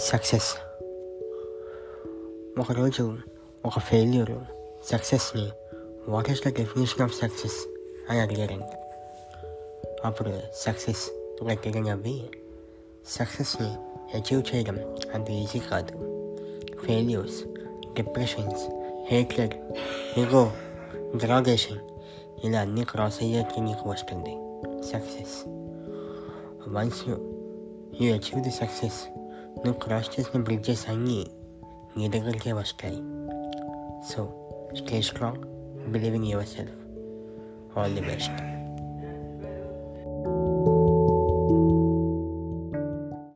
Success ఒకరోజు ఒక failure సక్సెస్ని what is the definition of success అని అడిగారండి అప్పుడు సక్సెస్ గట్టిగా నవ్వి సక్సెస్ని అచీవ్ చేయడం అంత ఈజీ కాదు ఫెయిల్యూర్స్ డిప్రెషన్స్ హేట్లెడ్ ఈగో డ్రాగేషన్ ఇలా అన్నీ క్రాస్ అయ్యాక నీకు వస్తుంది success once you you achieve the success నువ్వు క్రాస్ చేసిన బ్రిడ్జెస్ అన్నీ నీ దగ్గరికే వస్తాయి. So stay strong believing yourself all the best